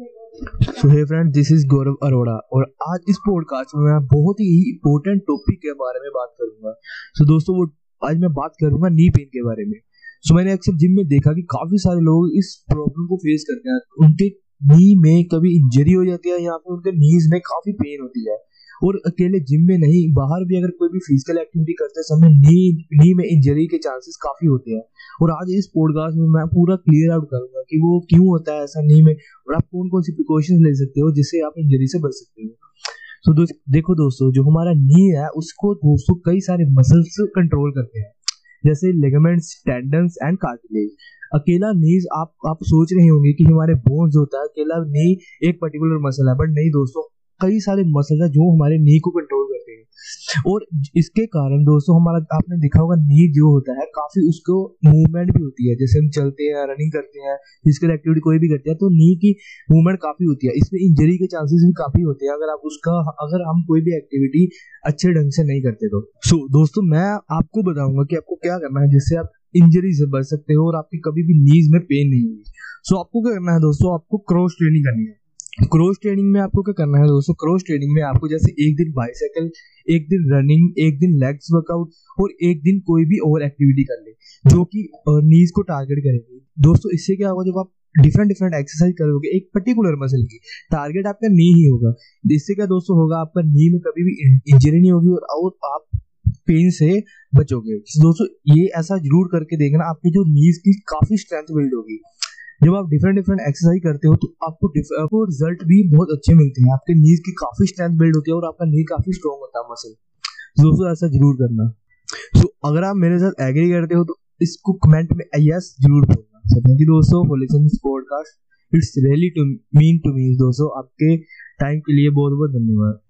Hey friend this is Gaurav Arora. और आज इस पॉडकास्ट में मैं बहुत ही इंपॉर्टेंट टॉपिक के बारे में बात करूँगा। सो so, दोस्तों वो आज मैं बात करूँगा नी पेन के बारे में। सो so, मैंने अक्सर जिम में देखा कि काफ़ी सारे लोग इस प्रॉब्लम को फेस करते हैं। उनके नी में कभी इंजरी हो जाती है या फिर उनके नीज में काफ़ी पेन होती है। और अकेले जिम में नहीं बाहर भी अगर कोई भी फ़िज़िकल एक्टिविटी करते समय नी नी में इंजरी के चांसेस काफ़ी होते हैं। और आज इस पॉडकास्ट में मैं पूरा क्लियर आउट करूँगा कि वो क्यों होता है ऐसा नी में और आप कौन कौन सी प्रिकॉशन ले सकते हो जिससे आप इंजरी से बच सकते हो। तो दो, देखो दोस्तों जो हमारा नी है उसको दोस्तों कई सारे मसल्स कंट्रोल करते हैं। जैसे लिगामेंट्स टेंडन्स एंड कार्टिलेज अकेला नीज आप आप सोच रहे होंगे कि हमारे बोन्स होता है अकेला नी एक पर्टिकुलर मसल है बट नहीं दोस्तों कई सारे मसल है जो हमारे नी को कंट्रोल करते हैं। और इसके कारण दोस्तों हमारा आपने देखा होगा नी जो होता है काफ़ी उसको मूवमेंट भी होती है। जैसे हम चलते हैं रनिंग करते हैं फ़िज़िकल एक्टिविटी कोई भी करते हैं तो नी की मूवमेंट काफ़ी होती है। इसमें इंजरी के चांसेस भी काफ़ी होते हैं। अगर आप उसका अगर हम कोई भी एक्टिविटी अच्छे ढंग से नहीं करते तो। सो so, दोस्तों मैं आपको बताऊँगा कि आपको क्या करना है। जिससे आप इंजरी से बच सकते हो और आपकी कभी भी नीज में पेन नहीं होगी। सो so, आपको क्या करना है दोस्तों? आपको क्रॉस ट्रेनिंग करनी है। क्रॉस ट्रेनिंग में आपको क्या करना है दोस्तों? क्रॉस ट्रेनिंग में आपको जैसे एक दिन बाइसाइकिल एक दिन रनिंग एक दिन लेग्स वर्कआउट और एक दिन कोई भी और एक्टिविटी कर ले जो कि नीज को टारगेट करेगी। दोस्तों इससे क्या होगा जब आप डिफरेंट डिफरेंट एक्सरसाइज करोगे एक पर्टिकुलर मसल की टारगेट आपका नी ही होगा। इससे क्या दोस्तों होगा आपका नी में कभी भी इंजरी नहीं होगी और, आप पेन से बचोगे। दोस्तों ये ऐसा ज़रूर करके देखना आपकी जो नीज की काफ़ी स्ट्रेंथ बिल्ड होगी। जब आप डिफरेंट डिफरेंट एक्सरसाइज करते हो तो आपको आपको रिज़ल्ट भी बहुत अच्छे मिलते हैं। आपके नीज की काफ़ी स्ट्रेंथ बिल्ड होती है और आपका नीज काफ़ी स्ट्रॉन्ग होता है मसल दोस्तों ऐसा ज़रूर करना। सो so, अगर आप मेरे साथ एग्री करते हो तो इसको कमेंट में यस ज़रूर बोलना। सो थैंक यू दोस्तों for listening this podcast it's really to mean to me दोस्तों आपके टाइम के लिए बहुत बहुत धन्यवाद।